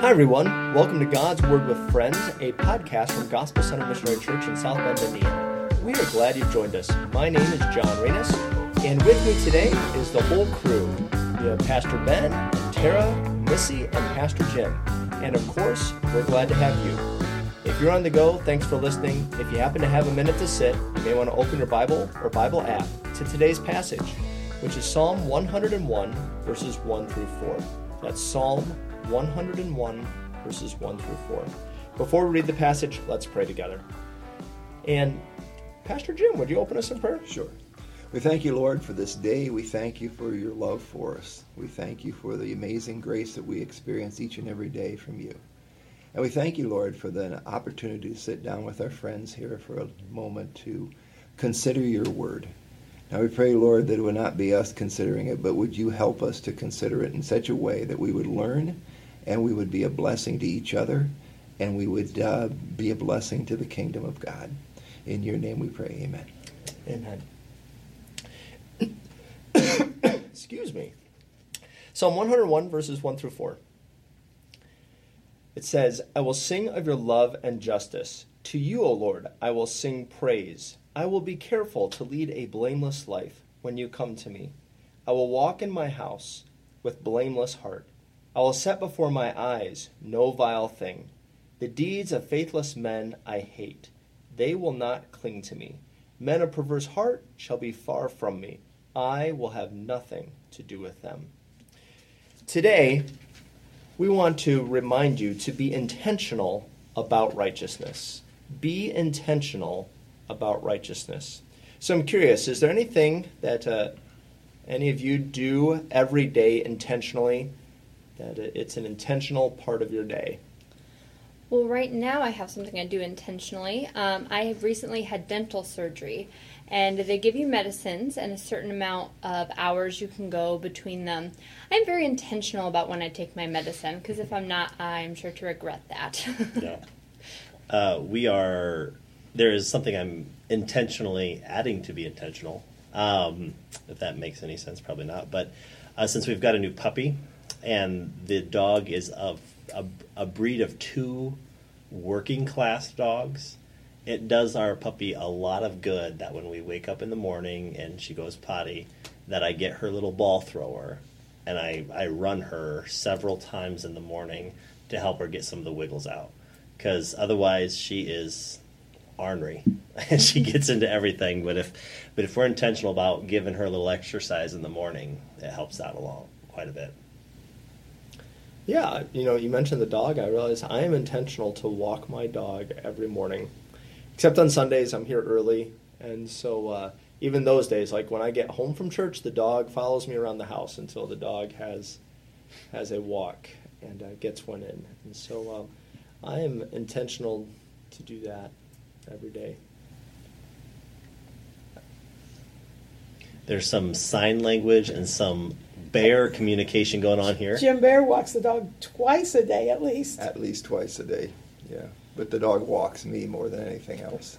Hi, everyone. Welcome to God's Word with Friends, a podcast from Gospel Center Missionary Church in South Bend, Indiana. We are glad you've joined us. My name is John Reynolds, and with me today is the whole crew. We have Pastor Ben, Tara, Missy, and Pastor Jim. And of course, we're glad to have you. If you're on the go, thanks for listening. If you happen to have a minute to sit, you may want to open your Bible or Bible app to today's passage, which is Psalm 101, verses 1 through 4. That's Psalm 101, verses 1 through 4. Before we read the passage, let's pray together. And Pastor Jim, would you open us in prayer? Sure. We thank you, Lord, for this day. We thank you for your love for us. We thank you for the amazing grace that we experience each and every day from you. And we thank you, Lord, for the opportunity to sit down with our friends here for a moment to consider your word. Now we pray, Lord, that it would not be us considering it, but would you help us to consider it in such a way that we would learn and we would be a blessing to each other and we would uh, be a blessing to the kingdom of God. In your name we pray. Amen. Amen. Excuse me. Psalm 101, verses 1 through 4. It says, I will sing of your love and justice. To you, O Lord, I will sing praise. I will be careful to lead a blameless life when you come to me. I will walk in my house with blameless heart. I will set before my eyes no vile thing. The deeds of faithless men I hate. They will not cling to me. Men of perverse heart shall be far from me. I will have nothing to do with them. Today, we want to remind you to be intentional about righteousness. Be intentional about righteousness. So I'm curious, is there anything that uh, any of you do every day intentionally? That it's an intentional part of your day? Well, right now I have something I do intentionally. Um, I have recently had dental surgery, and they give you medicines and a certain amount of hours you can go between them. I'm very intentional about when I take my medicine because if I'm not, I'm sure to regret that. yeah. Uh, we are, there is something I'm intentionally adding to be intentional. Um, if that makes any sense, probably not. But uh, since we've got a new puppy and the dog is of a, a breed of two working class dogs, it does our puppy a lot of good that when we wake up in the morning and she goes potty, that I get her little ball thrower and I, I run her several times in the morning to help her get some of the wiggles out. Because otherwise, she is ornery and she gets into everything. But if, but if we're intentional about giving her a little exercise in the morning, it helps out along quite a bit. Yeah, you know, you mentioned the dog. I realize I am intentional to walk my dog every morning except on Sundays, I'm here early, and so uh, even those days, like when I get home from church, the dog follows me around the house until the dog has has a walk and uh, gets one in, and so uh, I am intentional to do that every day. There's some sign language and some bear communication going on here. Jim Bear walks the dog twice a day at least. At least twice a day, yeah but the dog walks me more than anything else.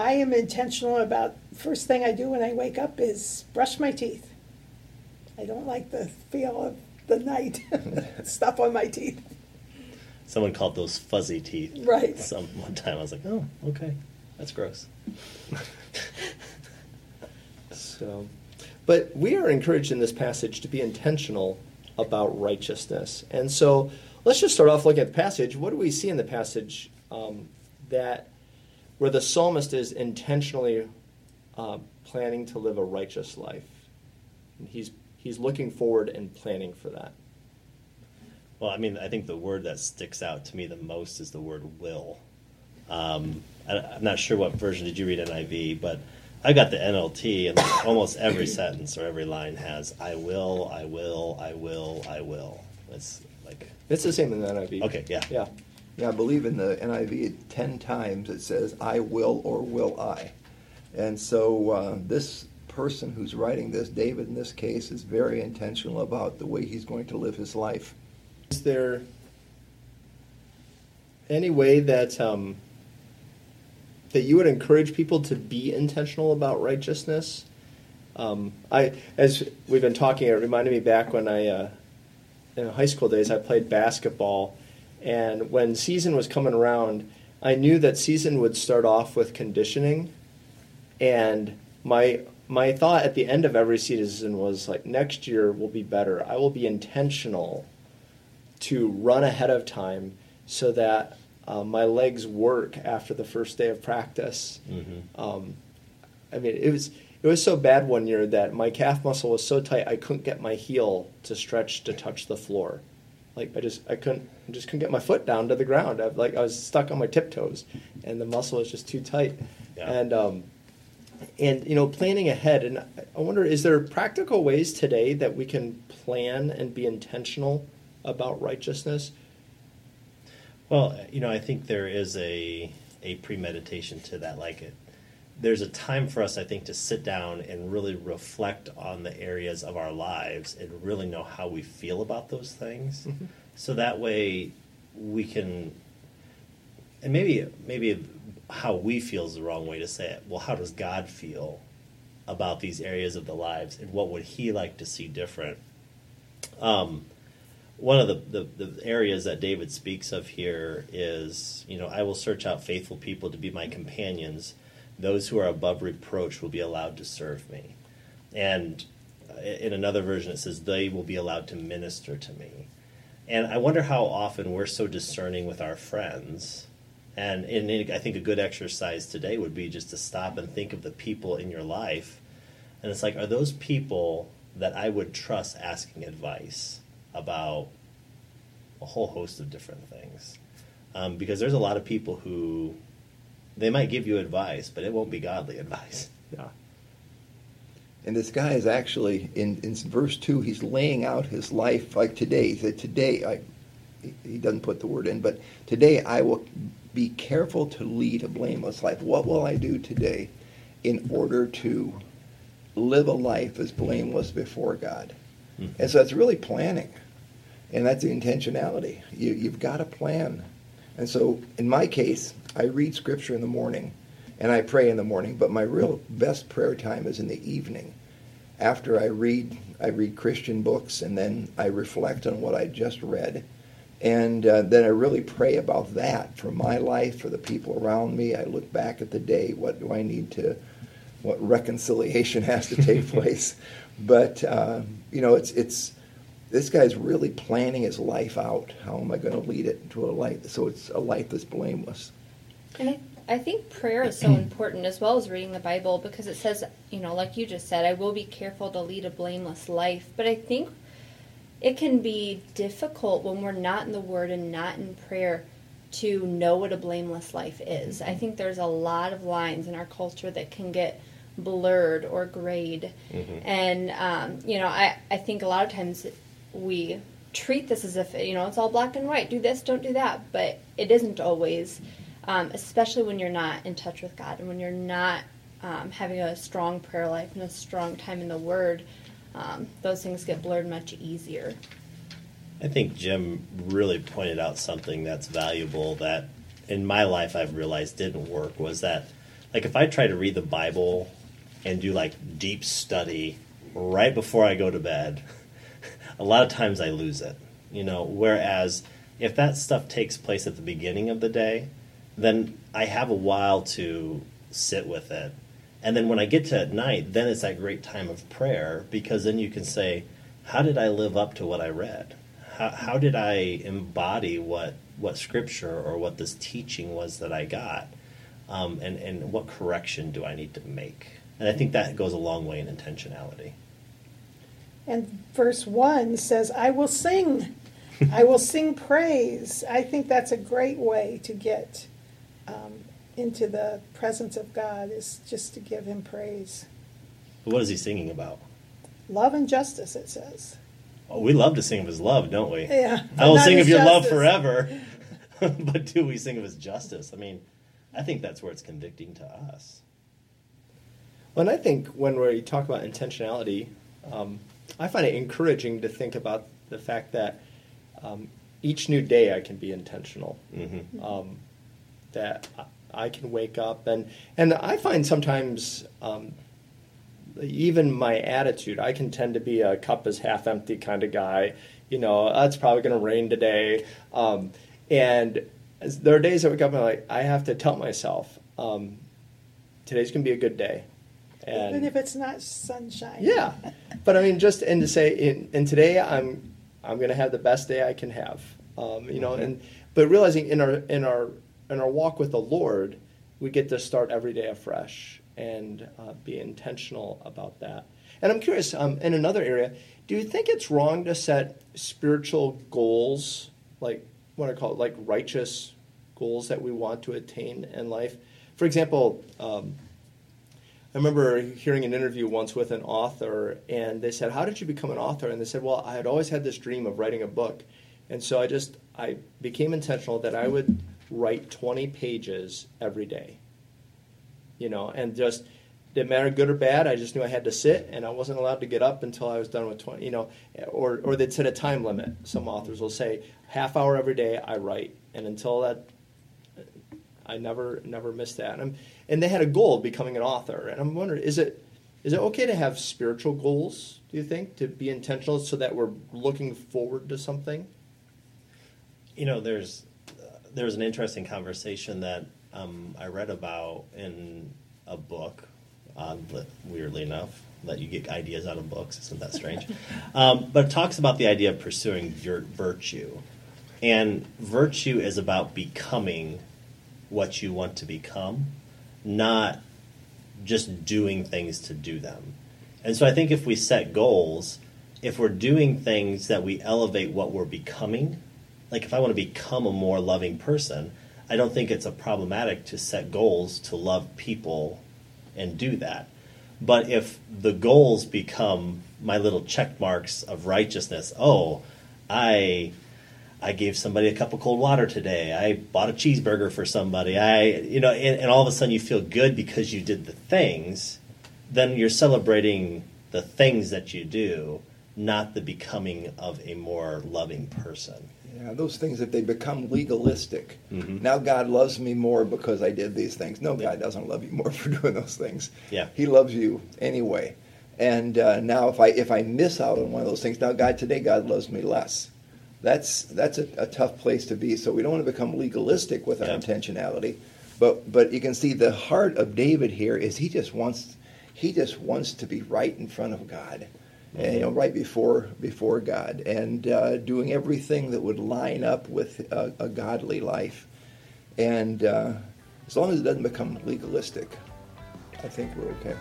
I am intentional about first thing I do when I wake up is brush my teeth. I don't like the feel of the night stuff on my teeth. Someone called those fuzzy teeth. Right. Some one time I was like, oh, okay, that's gross. so, but we are encouraged in this passage to be intentional about righteousness, and so Let's just start off looking at the passage. What do we see in the passage um, that where the psalmist is intentionally uh, planning to live a righteous life? And he's he's looking forward and planning for that. Well, I mean, I think the word that sticks out to me the most is the word will. Um, I, am not sure what version did you read NIV, but I got the NLT, and almost every sentence or every line has "I will, I will, I will, I will." It's like it's the same in the NIV. Okay, yeah. Yeah. Yeah, I believe in the NIV, 10 times it says, I will or will I. And so uh, this person who's writing this, David in this case, is very intentional about the way he's going to live his life. Is there any way that um, that you would encourage people to be intentional about righteousness? Um, I, as we've been talking, it reminded me back when I uh, in high school days, I played basketball, and when season was coming around, I knew that season would start off with conditioning, and my my thought at the end of every season was like next year will be better. I will be intentional to run ahead of time so that uh, my legs work after the first day of practice. Mm-hmm. Um, I mean, it was it was so bad one year that my calf muscle was so tight I couldn't get my heel to stretch to touch the floor. Like I just I couldn't I just couldn't get my foot down to the ground. I, like I was stuck on my tiptoes, and the muscle was just too tight. Yeah. And um, and you know planning ahead. And I wonder is there practical ways today that we can plan and be intentional about righteousness? Well, you know, I think there is a a premeditation to that. Like it, there's a time for us, I think, to sit down and really reflect on the areas of our lives and really know how we feel about those things. So that way, we can, and maybe maybe how we feel is the wrong way to say it. Well, how does God feel about these areas of the lives, and what would He like to see different? Um, one of the, the, the areas that David speaks of here is, you know, I will search out faithful people to be my companions. Those who are above reproach will be allowed to serve me. And uh, in another version, it says, they will be allowed to minister to me. And I wonder how often we're so discerning with our friends. And, and I think a good exercise today would be just to stop and think of the people in your life. And it's like, are those people that I would trust asking advice? About a whole host of different things. Um, because there's a lot of people who they might give you advice, but it won't be godly advice. Yeah. And this guy is actually in, in verse two. He's laying out his life like today. He said, "Today, I." He doesn't put the word in, but today I will be careful to lead a blameless life. What will I do today in order to live a life as blameless before God? And so it's really planning, and that's the intentionality. You, you've got to plan. And so in my case, I read scripture in the morning, and I pray in the morning. But my real best prayer time is in the evening, after I read I read Christian books, and then I reflect on what I just read, and uh, then I really pray about that for my life, for the people around me. I look back at the day. What do I need to? What reconciliation has to take place? But uh, you know, it's it's this guy's really planning his life out. How am I going to lead it to a life so it's a life that's blameless? And I, I think prayer is so important as well as reading the Bible because it says, you know, like you just said, I will be careful to lead a blameless life. But I think it can be difficult when we're not in the Word and not in prayer to know what a blameless life is. I think there's a lot of lines in our culture that can get blurred or grayed. And, um, you know, I, I think a lot of times we treat this as if, you know, it's all black and white. Do this, don't do that. But it isn't always, um, especially when you're not in touch with God and when you're not um, having a strong prayer life and a strong time in the Word. Um, those things get blurred much easier. I think Jim really pointed out something that's valuable that in my life I've realized didn't work was that like if I try to read the Bible and do like deep study right before I go to bed, a lot of times I lose it. You know, whereas if that stuff takes place at the beginning of the day, then I have a while to sit with it. And then when I get to at night, then it's that great time of prayer because then you can say, how did I live up to what I read? How, how did I embody what, what scripture or what this teaching was that I got? Um, and, and what correction do I need to make? And I think that goes a long way in intentionality. And verse 1 says, I will sing. I will sing praise. I think that's a great way to get um, into the presence of God, is just to give Him praise. But what is he singing about? Love and justice, it says. Oh, we love to sing of his love, don't we? Yeah. I will sing of your love forever. but do we sing of his justice? I mean, I think that's where it's convicting to us. Well, and I think when we talk about intentionality, um, I find it encouraging to think about the fact that um, each new day I can be intentional. hmm Um, that I- can wake up and and I find sometimes um, even my attitude I can tend to be a cup is half empty kind of guy. You know, "Oh, it's probably going to rain today. Um, and as- there are days I wake up and I'm like, I have to tell myself, um, today's going to be a good day. And Even if it's not sunshine. yeah, but I mean, just and to say, in, and today I'm I'm going to have the best day I can have. Um, you know, and but realizing in our in our in our walk with the Lord, we get to start every day afresh and uh, be intentional about that. And I'm curious, um, in another area, do you think it's wrong to set spiritual goals, like what I call it, like righteous goals that we want to attain in life? For example. Um, I remember hearing an interview once with an author, and they said, "How did you become an author?" And they said, "Well, I had always had this dream of writing a book, and so I just I became intentional that I would write 20 pages every day. You know, and just didn't matter good or bad. I just knew I had to sit, and I wasn't allowed to get up until I was done with 20. You know, or or they'd set a time limit. Some authors will say half hour every day I write, and until that I never never missed that. And, I'm, and they had a goal of becoming an author. And I'm wondering, is it is it okay to have spiritual goals? Do you think to be intentional so that we're looking forward to something? You know, there's uh, there was an interesting conversation that um, I read about in a book. That- weirdly enough, that you get ideas out of books. Isn't that strange? um, but it talks about the idea of pursuing vir- virtue, and virtue is about becoming what you want to become, not just doing things to do them. And so I think if we set goals, if we're doing things that we elevate what we're becoming, like if I want to become a more loving person, I don't think it's a problematic to set goals to love people and do that. But if the goals become my little check marks of righteousness, oh, I I gave somebody a cup of cold water today. I bought a cheeseburger for somebody. I, you know, and, and all of a sudden you feel good because you did the things. Then you're celebrating the things that you do, not the becoming of a more loving person. Yeah, those things, if they become legalistic, Mhm. now God loves me more because I did these things. No, God doesn't love you more for doing those things. Yeah. He loves you anyway. And uh, now, if I if I miss out on one of those things, now God today God loves me less. That's that's a, a tough place to be. So we don't want to become legalistic with our Yeah. intentionality, but but you can see the heart of David here is he just wants he just wants to be right in front of God, and, you know, right before before God, and uh, doing everything that would line up with a, a godly life, and uh, as long as it doesn't become legalistic, I think we're okay.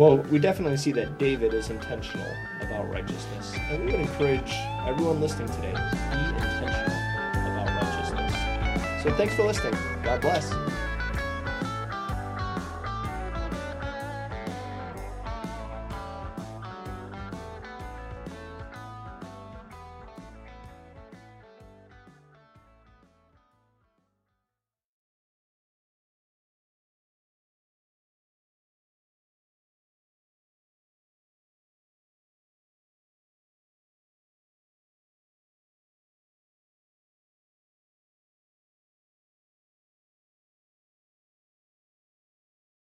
Well, we definitely see that David is intentional about righteousness. And we would encourage everyone listening today to be intentional about righteousness. So thanks for listening. God bless.